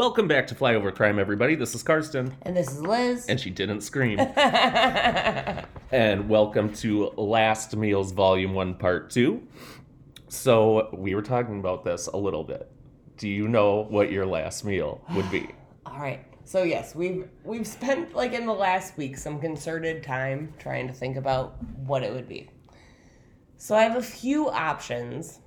Welcome back to Flyover Crime, everybody. This is Carson, And this is Liz. and she didn't scream. and welcome to Last Meals Volume 1, Part 2. So, we were talking about this a little bit. Do you know what your last meal would be? All right. So yes, we've we've spent like in the last week some concerted time trying to think about what it would be. So I have a few options.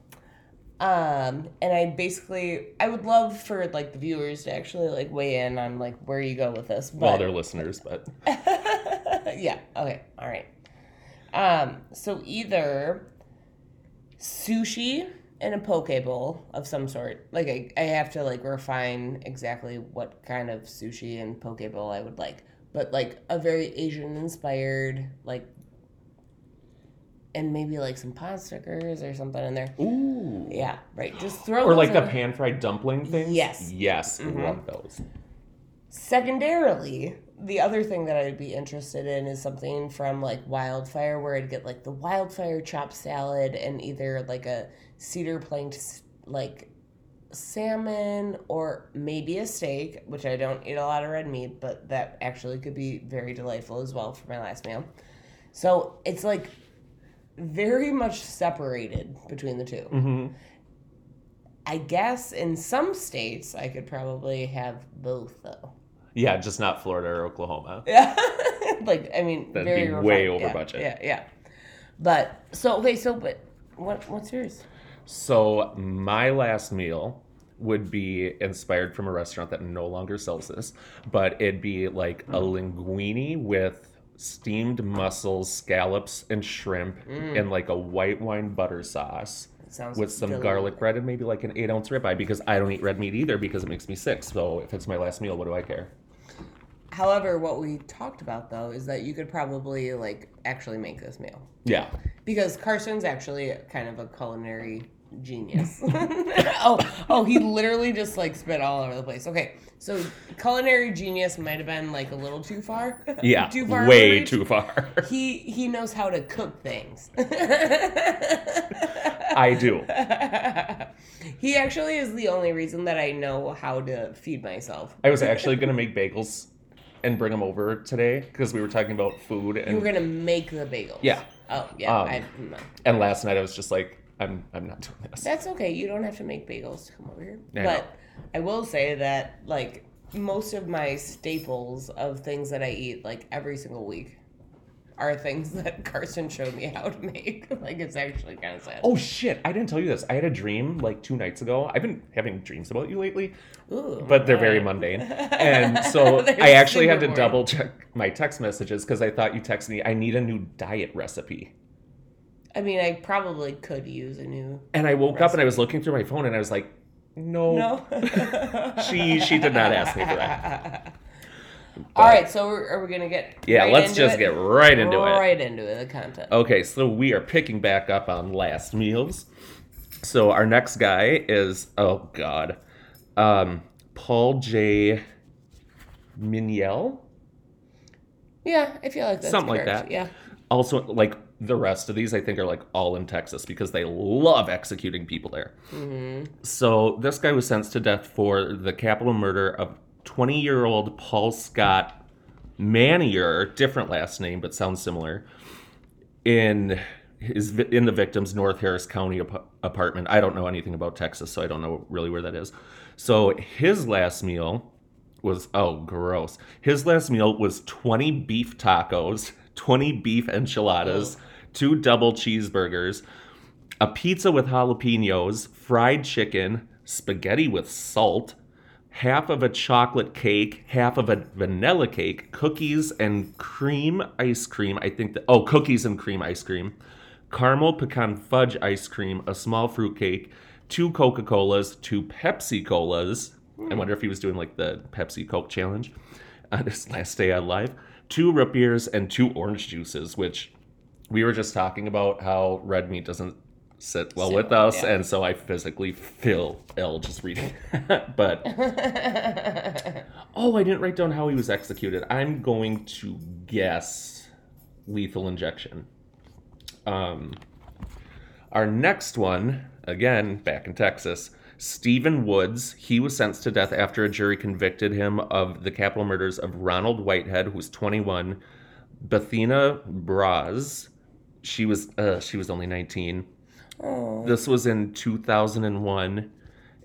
Um, and I basically I would love for like the viewers to actually like weigh in on like where you go with this. But Well, they're listeners, but yeah. Okay. All right. Um. So either sushi and a poke bowl of some sort. Like I, I have to like refine exactly what kind of sushi and poke bowl I would like. But like a very Asian inspired like. And maybe like some pot stickers or something in there. ooh. Yeah, right. Just throw Or like the pan fried dumpling things? Yes. Yes, Mhm. love those. Secondarily, the other thing that I'd be interested in is something from like Wildfire, where I'd get like the Wildfire chopped salad and either like a cedar planked like salmon or maybe a steak, which I don't eat a lot of red meat, but that actually could be very delightful as well for my last meal. So it's like very much separated between the 2 hmm I guess in some states I could probably have both though. Yeah, just not Florida or Oklahoma. Yeah. like I mean, That'd very be way over Yeah, budget. Yeah, yeah. But so okay, so but what what's yours? So my last meal would be inspired from a restaurant that no longer sells this, but it'd be like a linguine with steamed mussels, scallops, and shrimp mm. in like a white wine butter sauce sounds with some del- garlic bread and maybe like an eight ounce ribeye because I don't eat red meat either because it makes me sick. So if it's my last meal, what do I care? However, what we talked about though is that you could probably like actually make this meal Yeah. because Carson's actually kind of a culinary genius. oh, oh, he literally just like spit all over the place. Okay, so culinary genius might have been like a little too far. Yeah. too far. way too far. He he knows how to cook things. I do. he actually is the only reason that I know how to feed myself. I was actually going to make bagels and bring them over today because we were talking about food and You were gonna make the bagels. Yeah. Oh yeah. Um, I, no. And last night I was just like, I'm I'm not doing this. That's okay. You don't have to make bagels to come over here. I know. but I will say that like most of my staples of things that I eat like every single week are things that Carson showed me how to make. like it's actually kind of sad. Oh shit! I didn't tell you this. I had a dream like two nights ago. I've been having dreams about you lately, Ooh, but they're very mundane. And so I actually had to boring. double check my text messages because I thought you texted me. I need a new diet recipe. I mean, I probably could use a new. And I woke up and I was looking through my phone and I was like, no, No. she she did not ask me for that. All right, so we're, we gonna get? Yeah, right let's just it? get right into it. Right into it. The content. Okay, so we are picking back up on last meals. So our next guy is oh god, um, Paul J. Miniel. Yeah, I feel like that's Something like that. Yeah. Also, like the rest of these, I think are like all in Texas because they love executing people there. hmm So this guy was sentenced to death for the capital murder of 20-year-old Paul Scott Manier, different last name but sounds similar, in his in the victim's North Harris County ap- apartment. I don't know anything about Texas, so I don't know really where that is. So his last meal was oh gross. His last meal was 20 beef tacos, 20 beef enchiladas, two double cheeseburgers, a pizza with jalapenos, fried chicken, spaghetti with salt, half of a chocolate cake, half of a vanilla cake, cookies and cream ice cream. I think oh, cookies and cream ice cream, caramel pecan fudge ice cream, a small fruit cake, two Coca Colas, two Pepsi Colas. I wonder if he was doing like the Pepsi Coke challenge on his last day alive. Two root beers and two orange juices, which we were just talking about how red meat doesn't sit well Sit with well, us, yeah. and so I physically feel ill just reading. but oh, I didn't write down how he was executed. I'm going to guess lethal injection. Um, our next one, again back in Texas, Steven Woods, he was sentenced to death after a jury convicted him of the capital murders of Ronald Whitehead, who was 21, Bethena Brosz, she was uh, she was only 19. Oh. This was in 2001,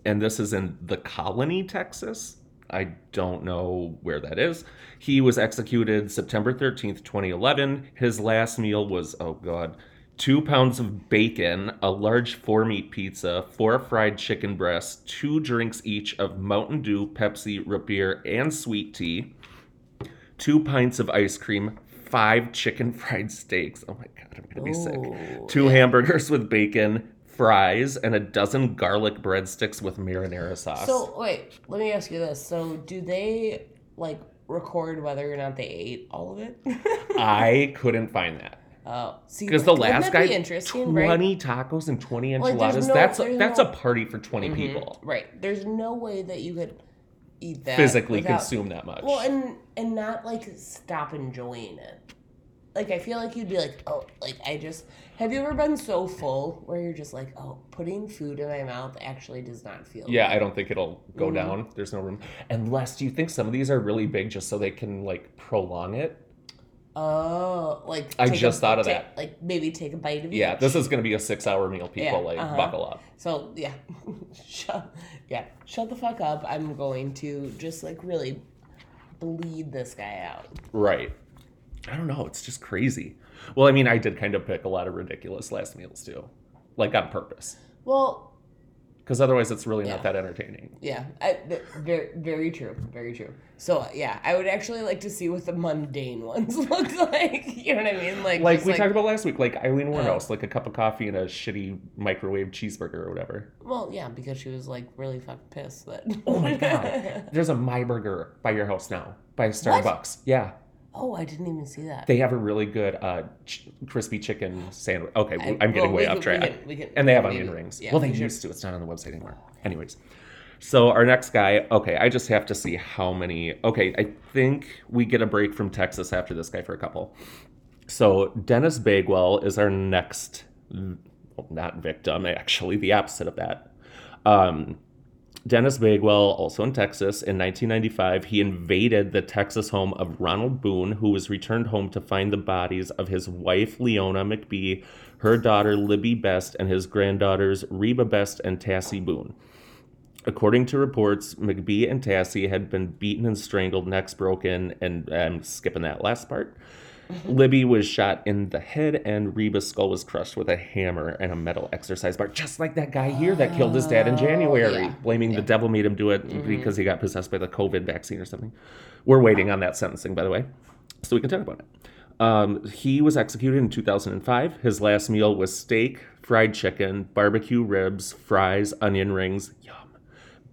and this is in the Colony, Texas. I don't know where that is. He was executed September 13th, 2011. His last meal was, oh God, two pounds of bacon, a large four meat pizza, four fried chicken breasts, two drinks each of Mountain Dew, Pepsi, root beer, and sweet tea, two pints of ice cream, five chicken fried steaks. Oh my God, I'm going to be sick. Two yeah. hamburgers with bacon, fries, and a dozen garlic breadsticks with marinara sauce. So wait, let me ask you this. So do they like record whether or not they ate all of it? I couldn't find that. Oh, see, Because the last guy, be interesting, right? 20 tacos and 20 enchiladas. there's no- that's a, there's that's no- a party for 20 Mhm, people. Right. There's no way that you could eat that Physically without- consume that much. Well, and and not like stop enjoying it. Like I feel like you'd be like, oh, like I just. Have you ever been so full where you're just like, oh, putting food in my mouth actually does not feel. yeah, I don't think it'll go Mhm. down. There's no room. Unless, do you think some of these are really big just so they can like prolong it? Oh, like I take a- just thought of that. Like maybe take a bite of it. Yeah, each. this is going to be a six hour meal, people. Yeah, like, uh-huh. buckle up. So yeah, shut yeah, shut the fuck up. I'm going to just like really bleed this guy out. Right. I don't know. It's just crazy. Well, I mean, I did kind of pick a lot of ridiculous last meals too, like on purpose, Well, because otherwise it's really Yeah. not that entertaining. yeah, I, th- very very true, very true. So yeah, I would actually like to see what the mundane ones look like. You know what I mean? Like Like we talked about last week, like Eileen Uh. Like a cup of coffee and a shitty microwave cheeseburger or whatever. Well, yeah, because she was like really fucking pissed that. Oh my god, there's a My Burger by your house now, by Starbucks. Yeah, oh, I didn't even see that. they have a really good uh, ch- crispy chicken sandwich. Okay, I- I'm getting well, way off track. we can- we can- and they have onion rings. yeah, well, they used to. It's not on the website anymore. Anyways, so our next guy. Okay, I just have to see how many. Okay, I think we get a break from Texas after this guy for a couple. So Dennis Bagwell is our next, well, not victim, actually the opposite of that. Um, Dennis Bagwell, also in Texas, in 1995, he invaded the Texas home of Ronald Boone, who was returned home to find the bodies of his wife, Leona McBee, her daughter, Libby Best, and his granddaughters, Reba Best and Tassie Boone. According to reports, McBee and Tassie had been beaten and strangled, necks broken, and I'm skipping that last part. Libby was shot in the head, and Reba's skull was crushed with a hammer and a metal exercise bar, just like that guy here that killed his dad in Oh, January, yeah. blaming the Yeah. Mm-hmm. devil made him do it because he got possessed by the COVID vaccine or something. We're waiting on that sentencing, by the way, so we can talk about it. Um, he was executed in 2005. His last meal was steak, fried chicken, barbecue ribs, fries, onion rings. Yum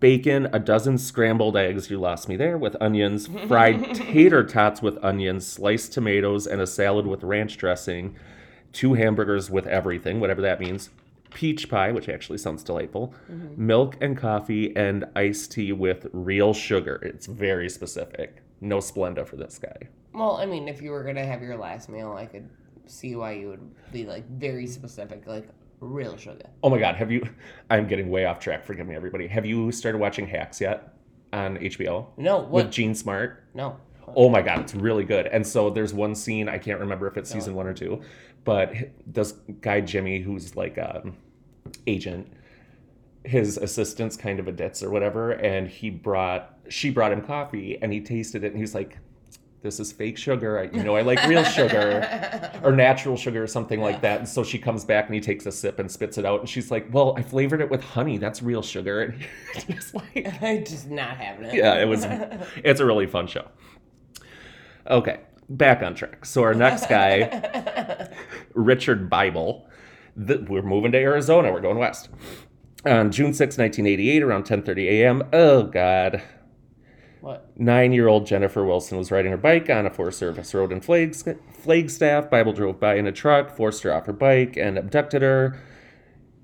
bacon, a dozen scrambled eggs, you lost me there, with onions, fried tater tots with onions, sliced tomatoes, and a salad with ranch dressing, two hamburgers with everything, whatever that means, peach pie, which actually sounds delightful, mm-hmm. milk and coffee, and iced tea with real sugar. It's very specific. No Splenda for this guy. Well, I mean, if you were gonna have your last meal, I could see why you would be like very specific, like real sugar. Oh my god, have you I'm getting way off track, forgive me everybody. Have you started watching Hacks yet on HBO? No, With? Jean Smart? no. Oh my god, it's really good. And so there's one scene I can't remember if it's season one or two, but this guy Jimmy, who's like um, agent, his assistant's kind of a ditz or whatever, and he brought she brought him coffee, and he tasted it, and he was like, "This is fake sugar. I, you know, I like real sugar or natural sugar or something like that." And so she comes back, and he takes a sip and spits it out, and she's like, "Well, I flavored it with honey. That's real sugar." And he's like, I just not having it. yeah, it was. It's a really fun show. Okay, back on track. So our next guy, Richard Bible. The, we're moving to Arizona. We're going west. On June 6, 1988, around 10:30 a.m. Oh God, what? nine-year-old Jennifer Wilson was riding her bike on a Forest Service road in Flag- Flagstaff. Bible drove by in a truck, forced her off her bike, and abducted her.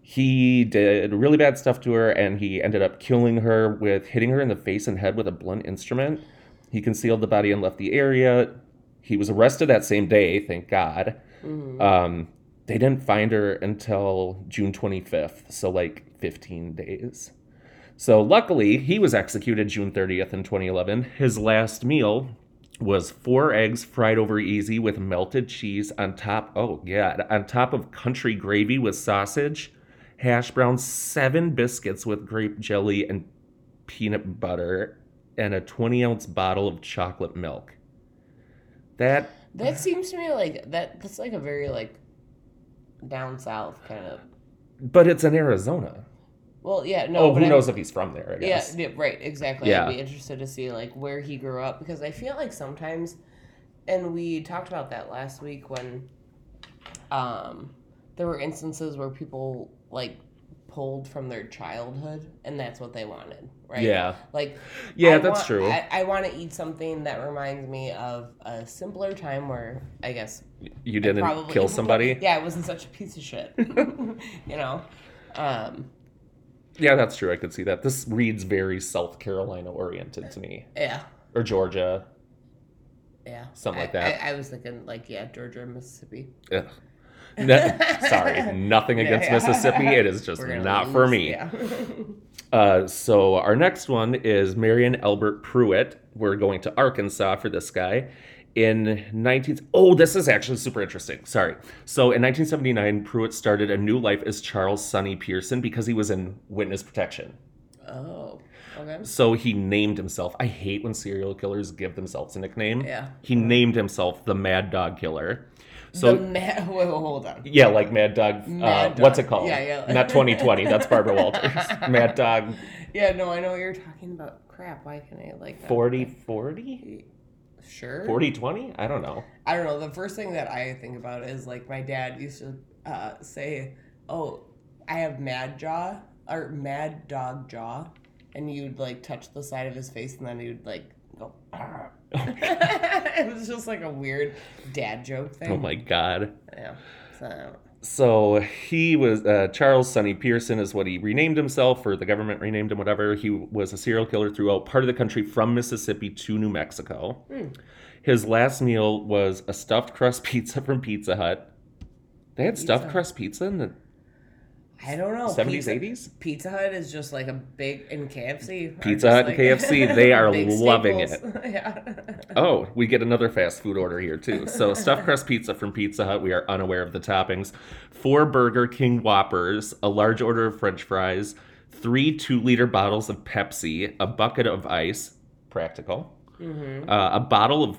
He did really bad stuff to her, and he ended up killing her with hitting her in the face and head with a blunt instrument. He concealed the body and left the area. He was arrested that same day, thank God. Um, they didn't find her until June 25th, so like 15 days. So luckily, he was executed June 30th in 2011. His last meal was four eggs fried over easy with melted cheese on top. Oh yeah, on top of country gravy with sausage, hash browns, seven biscuits with grape jelly and peanut butter, and a 20 ounce bottle of chocolate milk. That That seems to me like that. That's like a very like down south kind of. but it's in Arizona. Well, yeah, no. oh, but who I'm- knows if he's from there, I guess. yeah, right, exactly. Yeah. I'd be interested to see like where he grew up because I feel like sometimes, and we talked about that last week when, um, there were instances where people like pulled from their childhood and that's what they wanted, right? Yeah. Like, Yeah, I that's want- true. I, I want to eat something that reminds me of a simpler time where I guess You didn't probably kill somebody? Yeah, it wasn't such a piece of shit. you know, um, Yeah, that's true. I could see that. This reads very South Carolina oriented to me. yeah. Or Georgia. Yeah, Something I- like that. I, I was thinking like yeah, Georgia, Mississippi. Ugh. No- sorry, nothing against yeah. Mississippi. It is just not for me. Yeah. Uh, so our next one is Marion Albert Pruitt. We're going to Arkansas for this guy. In 19 oh this is actually super interesting sorry so in 1979 pruitt started a new life as charles sonny pearson because he was in witness protection oh, okay. so he named himself i hate when serial killers give themselves a nickname Yeah. he named himself the mad dog killer so the mad. Wait, hold on. Yeah, like Mad Dog. Mad uh, What's it called? Yeah, yeah. Not 2020. That's Barbara Walters. Mad Dog Yeah, no, I know what you're talking about. Crap, why can I like 40 40? Sure. 40 20? I don't know. I don't know. The first thing that I think about is like my dad used to uh, say, "Oh, I have mad jaw or mad dog jaw," and you'd like touch the side of his face, and then he'd like go. It was just like a weird dad joke thing. Oh my God. Yeah. So So he was, uh, Charles Sonny Pearson is what he renamed himself, or the government renamed him, whatever. He was a serial killer throughout part of the country from Mississippi to New Mexico. Hmm. His last meal was a stuffed crust pizza from Pizza Hut. They had stuffed crust pizza in the I don't know. 70s, Pizza, 80s? Pizza Hut is just like a big in KFC. Pizza Hut and KFC, they are loving staples. yeah. Oh, we get another fast food order here too. So stuffed crust pizza from Pizza Hut. We are unaware of the toppings. Four Burger King Whoppers, a large order of French fries, three two-liter bottles of Pepsi, a bucket of ice, practical, Mm-hmm. uh, a bottle of.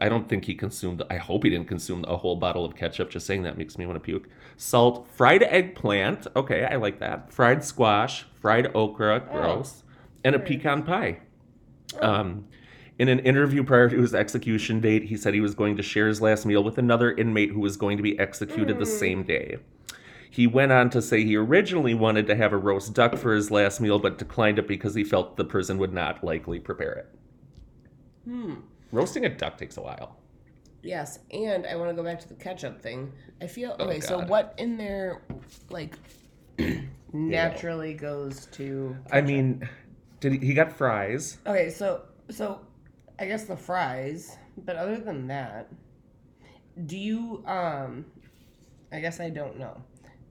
I don't think he consumed. I hope he didn't consume a whole bottle of ketchup. Just saying that makes me want to puke. Salt, fried eggplant. Okay, I like that. Fried squash, fried okra. Gross. And a pecan pie. Um, in an interview prior to his execution date, he said he was going to share his last meal with another inmate who was going to be executed the same day. He went on to say he originally wanted to have a roast duck for his last meal, but declined it because he felt the prison would not likely prepare it. Hmm. Roasting a duck takes a while. Yes, and I want to go back to the ketchup thing. I feel Oh, okay. so what in there, like, naturally goes to? I mean, did he, he got fries? Okay, so so, I guess the fries. But other than that, do you um? I guess I don't know.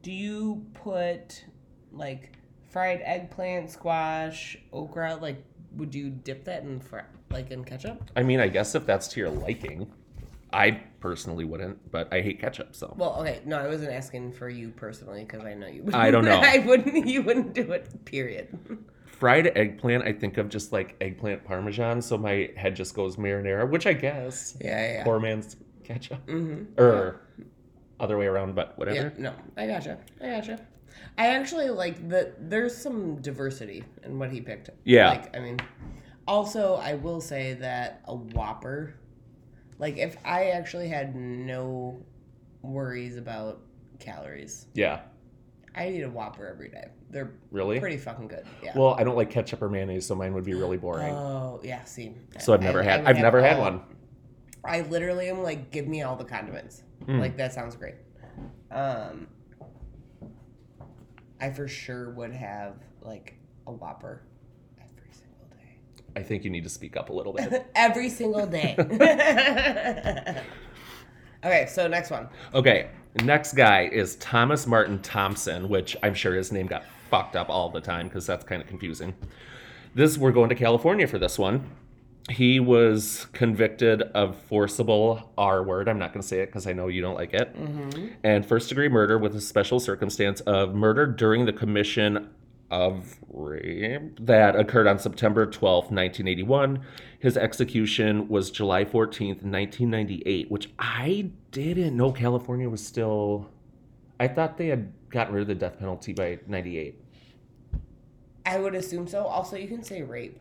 Do you put like fried eggplant, squash, okra? Like, would you dip that in fr- like in ketchup? I mean, I guess if that's to your liking. I personally wouldn't, but I hate ketchup, so. Well, okay, no, I wasn't asking for you personally because I know you. I don't know. I wouldn't. You wouldn't do it. Period. fried eggplant, I think of just like eggplant parmesan, so my head just goes marinara, which I guess Yeah, yeah. yeah. poor man's ketchup Mm-hmm. or other way around, but whatever. Yeah, no, I gotcha. I gotcha. I actually like that. There's some diversity in what he picked. Yeah. Like, I mean, also I will say that a Whopper, like if I actually had no worries about calories, Yeah, I'd eat a Whopper every day. They're really. pretty fucking good. Yeah. Well, I don't like ketchup or mayonnaise, so mine would be really boring. Oh yeah, see. so I've never I- I had. would I've never had all- one. I literally am like, give me all the condiments. Mm. Like that sounds great. Um, I for sure would have like a Whopper every single day. I think you need to speak up a little bit. every single day. okay, so next one. okay, next guy is Thomas Martin Thompson, which I'm sure his name got fucked up all the time because that's kind of confusing. This we're going to California for this one. He was convicted of forcible R word. I'm not going to say it because I know you don't like it. Mm-hmm. And first degree murder with a special circumstance of murder during the commission of rape that occurred on September 12th, 1981. His execution was July 14th, 1998, which I didn't know California was still. I thought they had gotten rid of the death penalty by 98. I would assume so. Also, you can say rape.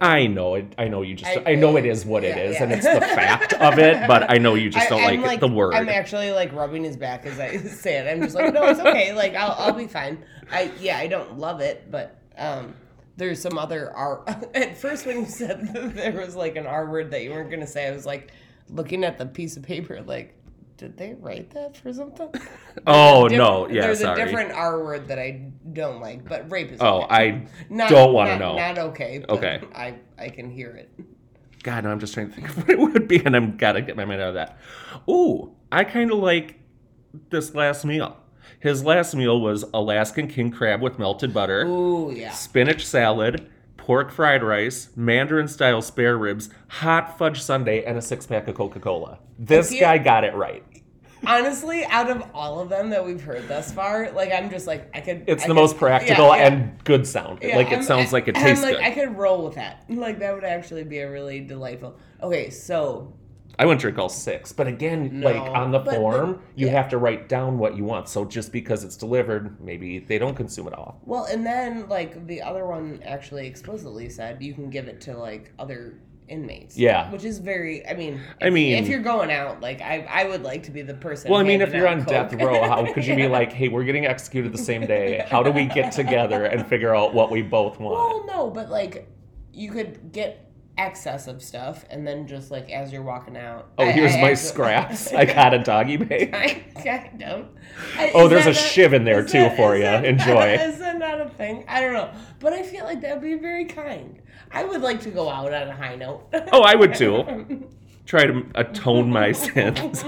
I know it. I know you just. I- I, know it is what it yeah, is, yeah. and it's the fact of it. But I know you just don't I, like, I'm the word. I'm actually like rubbing his back as I say it. I'm just like, no, it's okay. Like I'll, I'll be fine. I yeah, I don't love it, but um, there's some other R. At first, when you said that there was like an R word that you weren't gonna say, I was like looking at the piece of paper, like, did they write that for something? oh no, yeah, there's sorry. a different R word that I don't like, but rape is. Oh, okay. I Not- don't wanna know. Not okay. Okay. I I can hear it. God, no, I'm just trying to think of what it would be, and I'm gotta get my mind out of that. Ooh, I kind of like this last meal. His last meal was Alaskan king crab with melted butter, Ooh yeah. spinach salad, pork fried rice, Mandarin style spare ribs, hot fudge sundae, and a six pack of Coca Cola. This guy got it right. Honestly, out of all of them that we've heard thus far, like I'm just like I could. It's I the could- most practical yeah, yeah. and good sound. Yeah, like it I'm- sounds like it I'm tastes like, good. I could roll with that. Like that would actually be a really delightful. Okay, so I wouldn't drink all six, but again, No, like on the but the- form, you yeah. have to write down what you want. So just because it's delivered, maybe they don't consume it all. well, and then like the other one actually explicitly said you can give it to like other inmates. Yeah. which is very. I mean, I mean- if you're going out, like I, I would like to be the person. Well, I mean, if you're on Coke. death row, how could you be like, "Hey, we're getting executed the same day. How do we get together and figure out what we both want?" Well, no, but like you could get excess of stuff, and then just like as you're walking out. Oh, I- here's I my actu- scraps. I got a doggy bag. I kind of. I- Oh, there's a not- shiv in there too that- for you. that- Enjoy. Is that not a thing? I don't know, but I feel like that'd be very kind. I would like to go out on a high note. Oh, I would too. Try to atone my sins.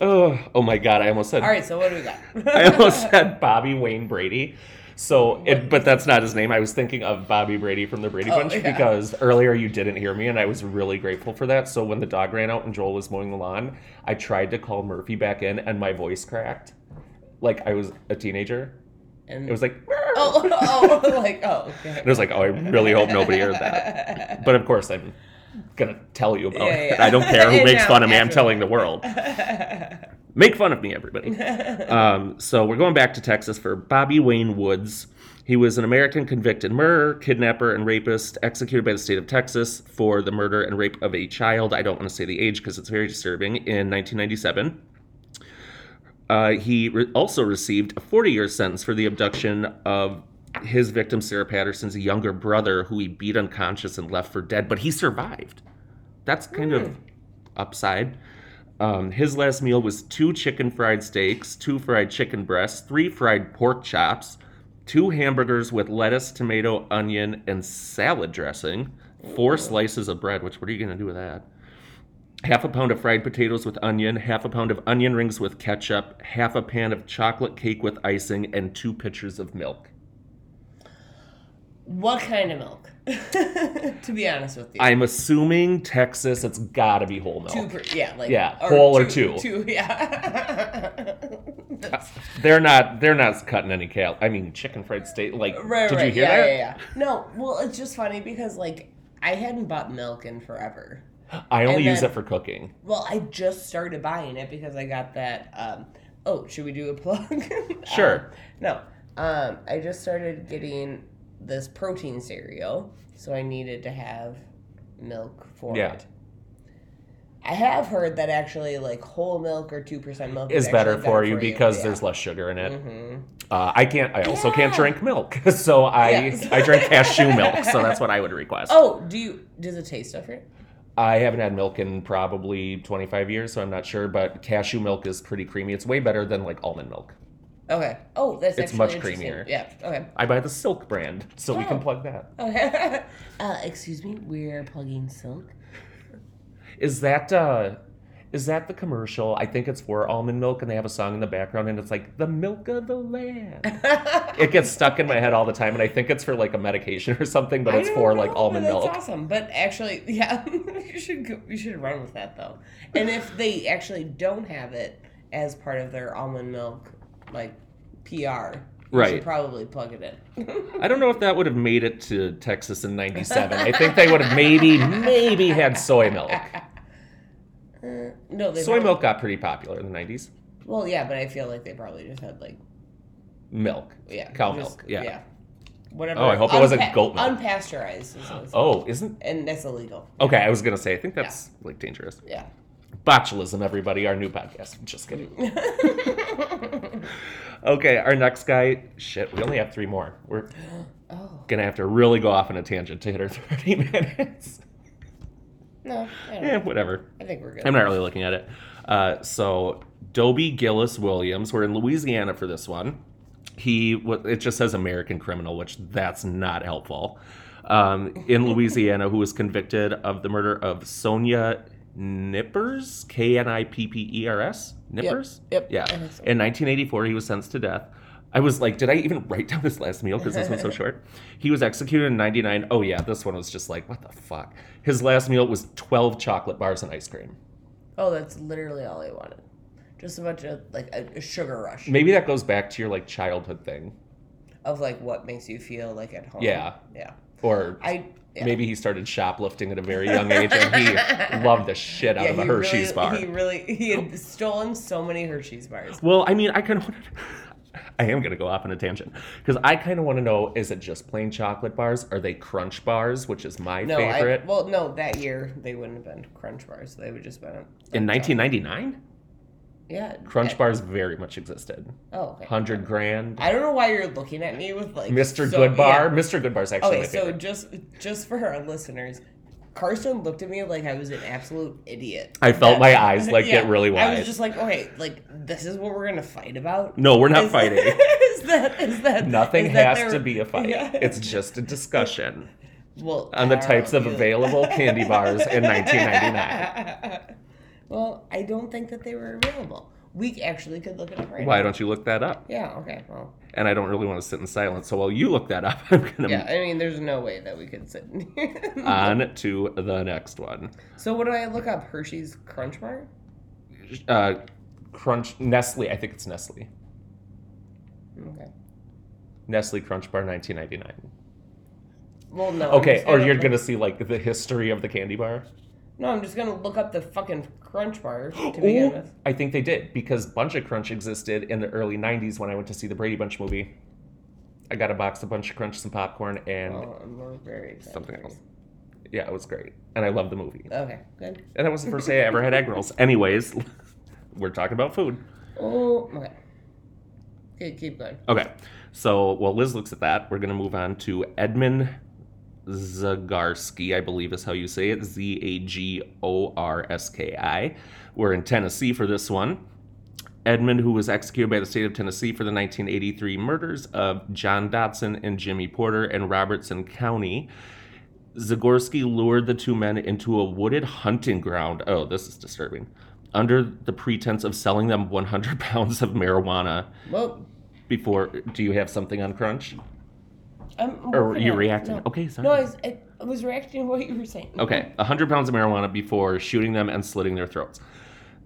oh, oh my God! I almost said All right, so what do we got? I almost said Bobby Wayne Brady. So, it, but that's not his name. I was thinking of Bobby Brady from the Brady Oh, Bunch yeah. because earlier you didn't hear me, and I was really grateful for that. So when the dog ran out and Joel was mowing the lawn, I tried to call Murphy back in, and my voice cracked, like I was a teenager. And It was like, oh, oh, like oh, okay. and it was like, oh, I really hope nobody heard that. But of course, I'm gonna tell you about Yeah, it. yeah. I don't care who makes fun of me. I'm telling the world. Make fun of me, everybody. um, so we're going back to Texas for Bobby Wayne Woods. He was an American convicted murderer, kidnapper, and rapist executed by the state of Texas for the murder and rape of a child. I don't want to say the age because it's very disturbing. In 1997. Uh, he re- also received a 40 year sentence for the abduction of his victim, Sarah Patterson's younger brother, who he beat unconscious and left for dead, but he survived. That's kind of upside. Um, his last meal was two chicken fried steaks, two fried chicken breasts, three fried pork chops, two hamburgers with lettuce, tomato, onion, and salad dressing, four slices of bread, which what are you going to do with that? half a pound of fried potatoes with onion, half a pound of onion rings with ketchup, half a pan of chocolate cake with icing, and two pitchers of milk. What kind of milk? to be honest with you, I'm assuming Texas, it's gotta be whole two milk. per, yeah, like Yeah, whole or two. two, yeah. They're not they're not cutting any cal I mean chicken fried steak like right, did right, you hear yeah, that? yeah, yeah. No, well, it's just funny because like I hadn't bought milk in forever. I only use it for cooking. Well, I just started buying it because I got that. Um, oh, should we do a plug? Sure. Um, no, um, I just started getting this protein cereal, so I needed to have milk for Yeah. it. I have heard that actually, like whole milk or two percent milk Is better actually for you because yeah. there's less sugar in it. Mhm. Uh, I can't. I also can't drink milk, so I Yes. I drink cashew milk. So that's what I would request. Oh, do you? Does it taste different? I haven't had milk in probably 25 years, so I'm not sure. But cashew milk is pretty creamy. It's way better than like almond milk. Okay. Oh, that's It's actually much interesting. creamier. Yeah. Okay. I buy the Silk brand, so we can Oh. plug that. Okay. uh, excuse me, we're plugging silk. Is that uh, Is that the commercial? I think it's for almond milk, and they have a song in the background, and it's like the milk of the land. it gets stuck in my head all the time, and I think it's for like a medication or something, but I it's don't for like know, almond but that's milk. awesome. But actually, yeah, you should go, you should run with that though. And if they actually don't have it as part of their almond milk, like PR, you Right. should probably plug it in. I don't know if that would have made it to Texas in '97. I think they would have maybe, maybe had soy milk. Uh, no, they Soy probably- milk got pretty popular in the '90s. Well, yeah, but I feel like they probably just had like Milk, yeah, cow just- milk. Yeah. Yeah. Whatever. Oh, I hope it wasn't goat milk. Unpasteurized. Is Oh, isn't? and that's illegal. Okay, I was gonna say. I think that's like dangerous. Yeah. Botulism, everybody. Our new podcast. Just kidding. Okay, our next guy. Shit, we only have three more. We're oh gonna have to really go off on a tangent to hit our 30 minutes. no, I, don't yeah, whatever. I think we're good. I'm not really looking at it. Uh, so, Dobie Gillis Williams. We're in Louisiana for this one. He, it just says American criminal, which that's not helpful. Um, in Louisiana, who was convicted of the murder of Sonia Knippers, K N I P P E R S, Knippers. Yep. Yeah. So. In 1984, he was sentenced to death. I was like, did I even write down his last meal because this one's so short? He was executed in 99. Oh, yeah, this one was just like, what the fuck? His last meal was 12 chocolate bars and ice cream. Oh, that's literally all he wanted. Just a bunch of like a, a sugar rush Maybe that goes back to your like childhood thing. of like what makes you feel like at home. Yeah. Yeah. Or I yeah. maybe he started shoplifting at a very young age and he loved the shit out yeah, of a he Hershey's really, bar. He really he had stolen so many Hershey's bars. Well, I mean, I kind of. I am going to go off on a tangent because I kind of want to know: is it just plain chocolate bars? Are they Crunch bars, which is my No, favorite? I well no that year they wouldn't have been Crunch bars. They would just been In 1999, yeah Crunch I- bars very much existed. Oh, okay. Hundred grand, I don't know why you're looking at me with like Mr. so- Good Bar. yeah. Mr. Goodbar's actually Okay, so just just for our listeners, Carson looked at me like I was an absolute idiot. I felt That- my eyes, like, get really wide. I was just like, okay, like this is what we're gonna fight about. no, we're not Is- fighting. is that is that Nothing is has there- to be a fight. Yeah. It's just a discussion well on the types of available candy bars in 1999. Well, I don't think that they were available. We actually could look it up right Why now. don't you look that up? Yeah. Okay. Well. And I don't really want to sit in silence, so while you look that up, I'm gonna Yeah. I mean, there's no way that we could sit. in here. on to the next one. so what do I look up? Hershey's Crunch Bar. Uh, Crunch Nestle. I think it's Nestle. Okay. Nestle Crunch Bar 1999. Well, no. I'm Okay, just or you're gonna see like the history of the candy bar. No, I'm just gonna look up the fucking Crunch Bar to begin Ooh, with. I think they did because Bunch of Crunch existed in the early '90s when I went to see the Brady Bunch movie. I got a box of Bunch of Crunch, some popcorn, and Oh, very something else. Yeah, it was great, and I loved the movie. Okay, good. And that was the first day I ever had egg rolls. Anyways, we're talking about food. Oh, okay. Okay, keep going. Okay, so while Liz looks at that, we're gonna move on to Edmund Zagorski, I believe is how you say it. Z A G O R S K I. We're in Tennessee for this one. Edmund, who was executed by the state of Tennessee for the 1983 murders of John Dotson and Jimmy Porter in Robertson County. Zagorski lured the two men into a wooded hunting ground. Oh, this is disturbing. Under the pretense of selling them 100 pounds of marijuana Well, before. Do you have something on Crunch? I'm. Or you reacting? No. Okay, sorry. No, I was, I was reacting to what you were saying. Okay, 100 pounds of marijuana before shooting them and slitting their throats.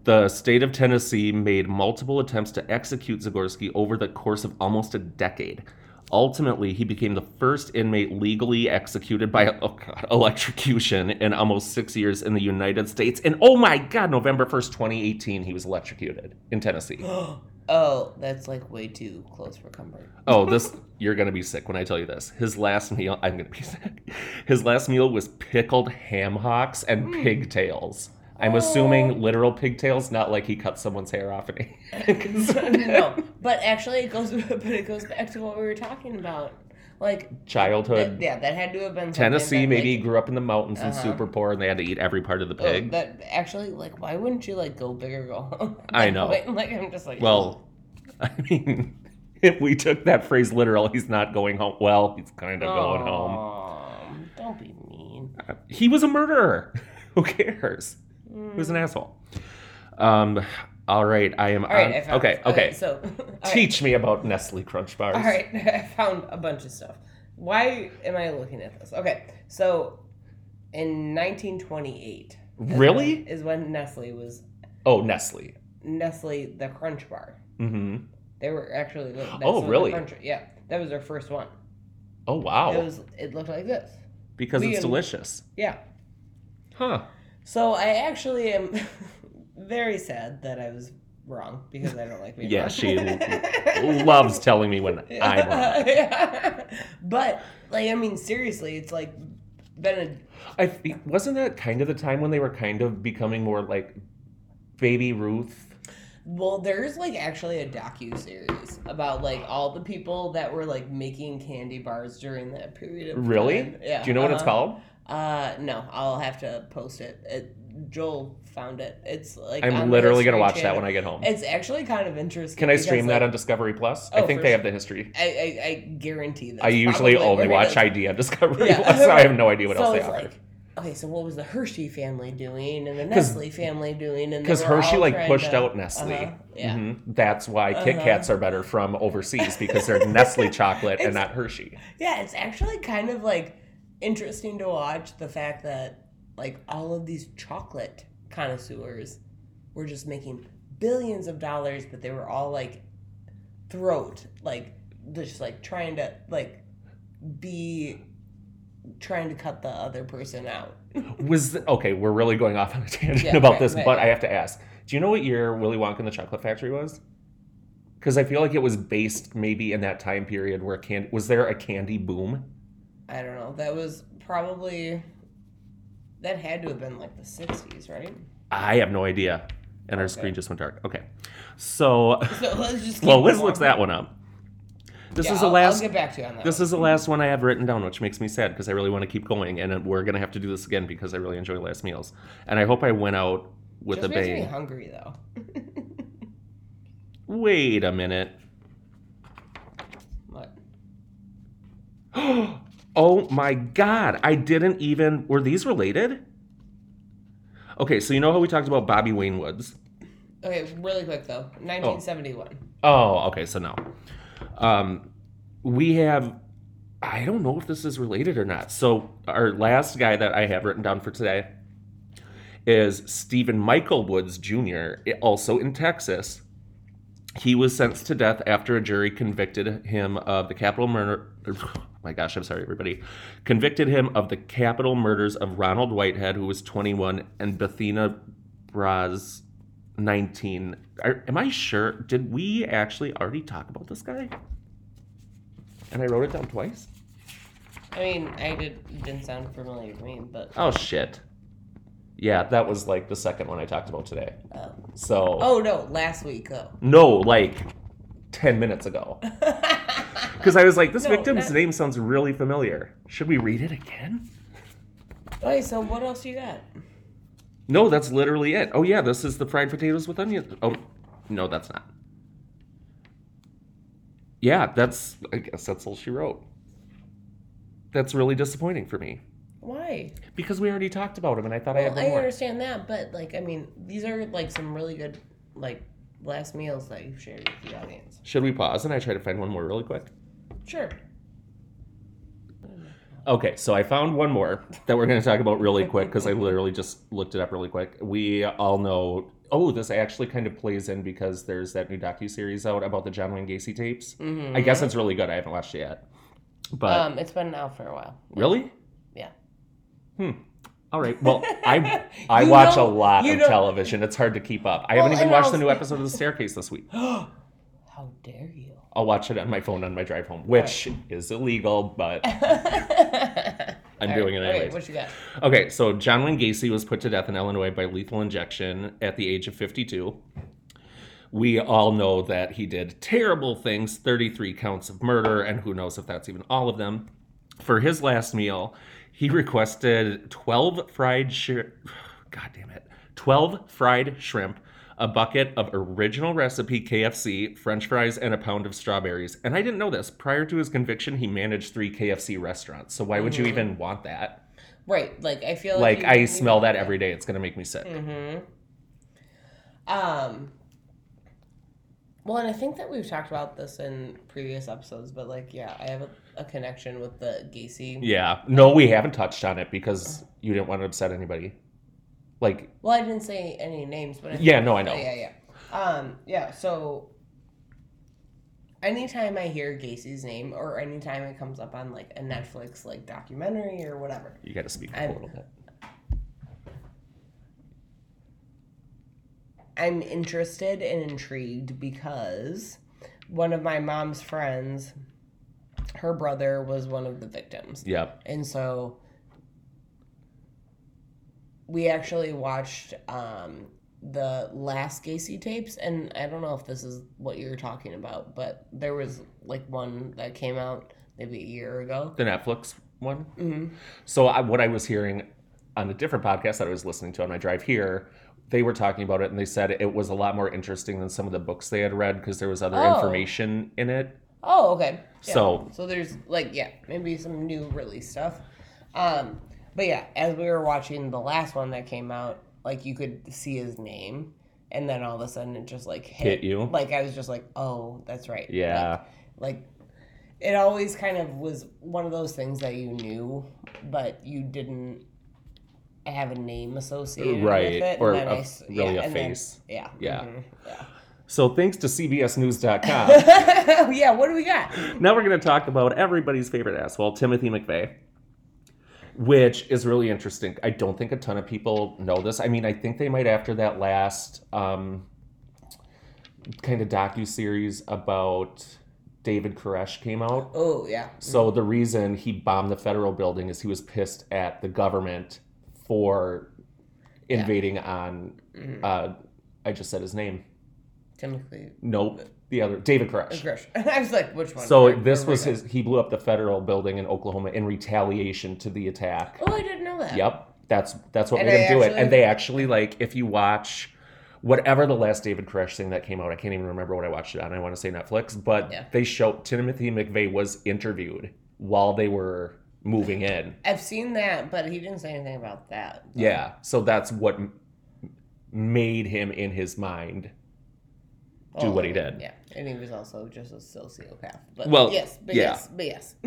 The state of Tennessee made multiple attempts to execute Zagorski over the course of almost a decade. Ultimately, he became the first inmate legally executed by oh God, electrocution in almost six years in the United States. And oh my God, November 1st, 2018, he was electrocuted in Tennessee. Oh, that's like way too close for comfort. Oh, this you're gonna be sick when I tell you this. His last meal, I'm gonna be sick. His last meal was pickled ham hocks and hmm. pigtails. I'm assuming oh. literal pigtails, not like he cut someone's hair off and no, but actually, it goes. But it goes back to what we were talking about. Like Childhood. that- yeah, that had to have been Tennessee, that, maybe he like, grew up in the mountains and Uh-huh. super poor, and they had to eat every part of the oh, pig. that actually, like, why wouldn't you like go big or go home? I know. Like, like, I'm just like, well, I mean, if we took that phrase literal, he's not going home. Well, he's kind of going home. Don't be mean. He was a murderer. Who cares? He was an Mm. asshole. Um, all right, I am All right, on. I found okay, it. okay. So, all right. Teach me about Nestle Crunch bars. All right, I found a bunch of stuff. Why am I looking at this? Okay, so in 1928, Really? is when Nestle was Oh, Nestle. Nestle the Crunch Bar. Mm-hmm. They were actually Oh, really? Crunch, yeah, that was their first one. Oh, wow. It was it looked like this. because we it's delicious. Yeah. Huh. So I actually am very sad that I was wrong because I don't like being Yeah, wrong. she Loves telling me when I'm wrong. Yeah. But like I mean seriously, it's like been a I wasn't that kind of the time when they were kind of becoming more like Baby Ruth. well, there's like actually a docu series about like all the people that were like making candy bars during that period of Really? time. Yeah. Do you know what it's uh-huh. called? Uh, no, I'll have to post it. it Joel found it. It's like I'm literally gonna watch that when I get home. It's actually kind of interesting. Can I stream that on Discovery Plus? I Oh, think for they have the history. I, I, I guarantee that. I usually only watch ID on Discovery Plus, so I have no idea what so else they offer. like, okay, so what was the Hershey family doing and the Nestle family doing? And Because Hershey like pushed to- out Nestle. Uh-huh, Yeah. Mhm. That's why Kit Uh-huh. Kats are better from overseas because they're Nestle chocolate and not Hershey. Yeah, it's actually kind of like interesting to watch the fact that like all of these chocolate connoisseurs were just making billions of dollars, but they were all like throat, like just like trying to like be trying to cut the other person out. Was okay, we're really going off on a tangent Yeah, about right, this, right. but I have to ask: Do you know what year Willy Wonka and the Chocolate Factory was? Because I feel like it was based maybe in that time period where candy was there a candy boom? I don't know. That was probably that had to have been like the '60s, right? I have no idea, and our Okay. screen just went dark. Okay, so So let's just. well, Liz looks that one up. This Yeah, is the I'll- last. I'll get back to you on that. This one. is the last one I have written down, which makes me sad because I really want to keep going, and we're gonna have to do this again because I really enjoy last meals, and I hope I went out with Just a makes me bang. hungry though. Wait a minute. What? oh my god! I didn't even. Were these related? Okay, so you know how we talked about Bobby Wayne Woods? Okay, really quick though. 1971. Oh, okay, so no. Um, we have. I don't know if this is related or not. So our last guy that I have written down for today is Steven Michael Woods Jr., also in Texas. He was sentenced to death after a jury convicted him of the capital murder. my gosh, I'm sorry, everybody. Convicted him of the capital murders of Ronald Whitehead, who was 21, and Bethena Brosz, 19. Are, am I sure? Did we actually already talk about this guy? And I wrote it down twice? I mean, I did didn't sound familiar to me, but Oh, shit. Yeah, that was like the second one I talked about today. Oh. So, oh no, last week though. no, like 10 minutes ago. Because I was like, this No, victim's that- name sounds really familiar. Should we read it again? okay, so what else you got? No, that's literally it. Oh, yeah, this is the fried potatoes with onions. Oh, no, that's not. Yeah, that's, I guess that's all she wrote. That's really disappointing for me. Why? Because we already talked about him and I thought I Well, had one I more. understand that, but like, I mean, these are like some really good like last meals that you've shared with the audience. Should we pause and I try to find one more really quick? Sure. Okay, so I found one more that we're going to talk about really quick because I literally just looked it up really quick. We all know. Oh, this actually kind of plays in because there's that new docu series out about the John Wayne Gacy tapes. Mm-hmm. I guess it's really good. I haven't watched it yet. But um, it's been out for a while. really, Yeah. Hmm. All right. Well, I I You watch know- a lot of know- television. It's hard to keep up. I Well, haven't even watched the new episode of The Staircase this week. How dare you? I'll watch it on my phone on my drive home, which is illegal, but I'm doing it anyways. what you got? Okay, so John Wayne Gacy was put to death in Illinois by lethal injection at the age of 52. We all know that he did terrible things 33 counts of murder, and who knows if that's even all of them. For his last meal, he requested 12 fried shrimp. God damn it. 12 fried shrimp, a bucket of original recipe KFC, french fries, and a pound of strawberries. And I didn't know this. Prior to his conviction, he managed three KFC restaurants. So why would you even want that? Right, like I feel like you- I you- smell that every day. It's gonna make me sick. Mhm. Um. Well, and I think that we've talked about this in previous episodes, but like, yeah, I have a, a connection with the Gacy. Yeah. No, we haven't touched on it because you didn't want to upset anybody. Like, Well, I didn't say any names, but I yeah, no, I know. Yeah, yeah, yeah. Um, yeah. So, anytime I hear Gacy's name, or anytime it comes up on like a Netflix like documentary or whatever, You got to speak up a little bit. I'm interested and intrigued because one of my mom's friends, her brother was one of the victims. Yep. And so we actually watched um, the last Gacy tapes, and I don't know if this is what you're talking about, but there was like one that came out maybe a year ago. The Netflix one. hmm So I, what I was hearing on a different podcast that I was listening to on my drive here, they were talking about it and they said it was a lot more interesting than some of the books they had read because there was other Oh. information in it. Oh, okay. Yeah. So- so there's like yeah, maybe some new release stuff. Um, but yeah, as we were watching the last one that came out, like you could see his name, and then all of a sudden it just like hit, Hit you? Like I was just like, oh, that's right. Yeah. Like, like it always kind of was one of those things that you knew, but you didn't have a name associated Right, with it. or a- I really a and then- face. yeah. Yeah. mhm, yeah. So thanks to CBSNews.com. yeah. What do we got? now we're going to talk about everybody's favorite asshole, Timothy McVeigh, which is really interesting. I don't think a ton of people know this. I mean, I think they might after that last um, kind of docu series about David Koresh came out. Oh yeah. So the reason he bombed the federal building is he was pissed at the government for invading on. Mhm. Uh, I just said his name. Timothy Nope, the other David Koresh. Oh, Grush. I was like, which one? So this was his. He blew up the federal building in Oklahoma in retaliation to the attack. Oh, I didn't know that. Yep, that's that's what And made him do it. And they actually like if you watch whatever the last David Koresh thing that came out, I can't even remember what I watched it on. I want to say Netflix, but Yeah. they showed Timothy McVeigh was interviewed while they were moving in. I've seen that, but he didn't say anything about that. Yeah, so that's what made him in his mind do Oh, what he did. Yeah, and he was also just a sociopath. But Well, yes, but yeah. yes, but yes.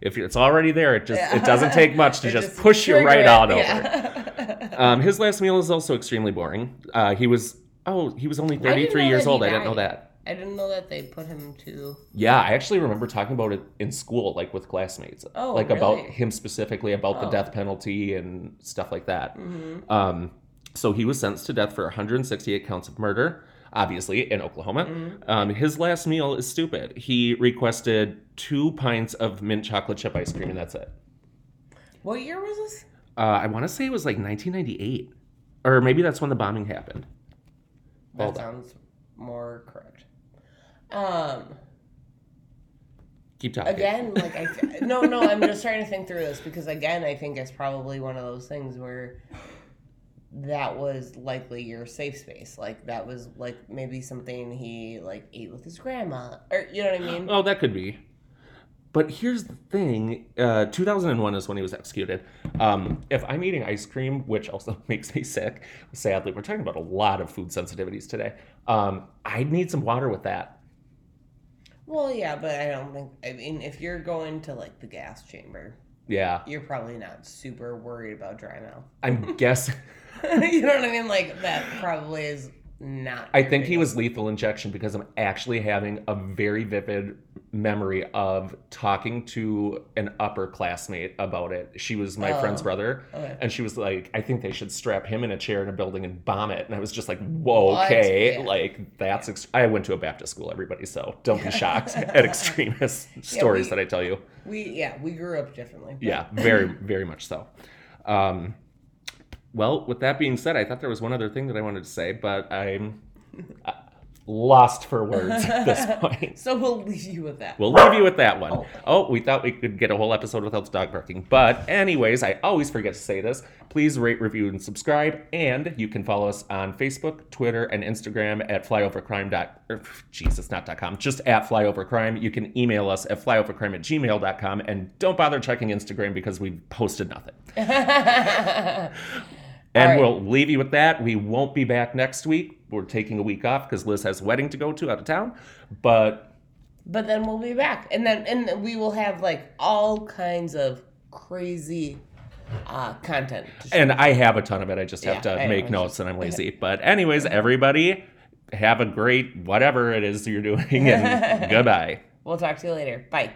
If it's already there, it just Yeah. it doesn't take much to It just, push you right it, on over. Um, his last meal is also extremely boring. Uh, he was oh he was only 33 years that he old. I didn't know that. I didn't know that they put him to. Yeah, I actually remember talking about it in school, like with classmates, Oh, like about him specifically about the Oh. death penalty and stuff like that. Mhm. Um, so he was sentenced to death for 168 counts of murder, obviously in Oklahoma. Mhm. Um, his last meal is stupid. He requested two pints of mint chocolate chip ice cream, and that's it. What year was this? Uh, I want to say it was like 1998, or maybe that's when the bombing happened. That Hold on. sounds more correct. Um. Keep talking. again like i no no i'm just trying to think through this because again i think it's probably one of those things where that was likely your safe space like that was like maybe something he like ate with his grandma or you know what i mean Oh, that could be. But here's the thing: uh, 2001 is when he was executed. Um, if I'm eating ice cream, which also makes me sick, sadly, we're talking about a lot of food sensitivities today. Um, I'd need some water with that. well yeah but i don't think i mean if you're going to like the gas chamber Yeah, you're probably not super worried about dry mouth I'm guessing. you know what i mean like that probably is not I think he was lethal injection because I'm actually having a very vivid memory of talking to an upper classmate about it. She was my Oh. friend's brother. okay. And she was like, I think they should strap him in a chair in a building and bomb it. And I was just like, whoa, What? okay. Yeah. Like, that's. Ex- I went to a Baptist school, everybody. So don't be shocked at extremist stories we- that I tell you. we yeah we grew up differently but- Yeah, very, very much so. Um, well, with that being said, I thought there was one other thing that I wanted to say, but I'm uh, lost for words at this point. so we'll leave you with that We'll leave you with that one. Oh. Oh, we thought we could get a whole episode without the dog barking. But, anyways, I always forget to say this. Please rate, review, and subscribe. And you can follow us on Facebook, Twitter, and Instagram at flyovercrime. Dot, er, Jesus, not dot .com, just at flyovercrime. You can email us at flyovercrime at gmail.com. And don't bother checking Instagram because we've posted nothing. And right. we'll leave you with that. We won't be back next week. We're taking a week off because Liz has a wedding to go to out of town. But But then we'll be back, and then and we will have like all kinds of crazy uh, content. And I have a ton of it. I just have Yeah, to I make it's notes and I'm lazy. But anyways, everybody have a great whatever it is you're doing and goodbye. We'll talk to you later. Bye.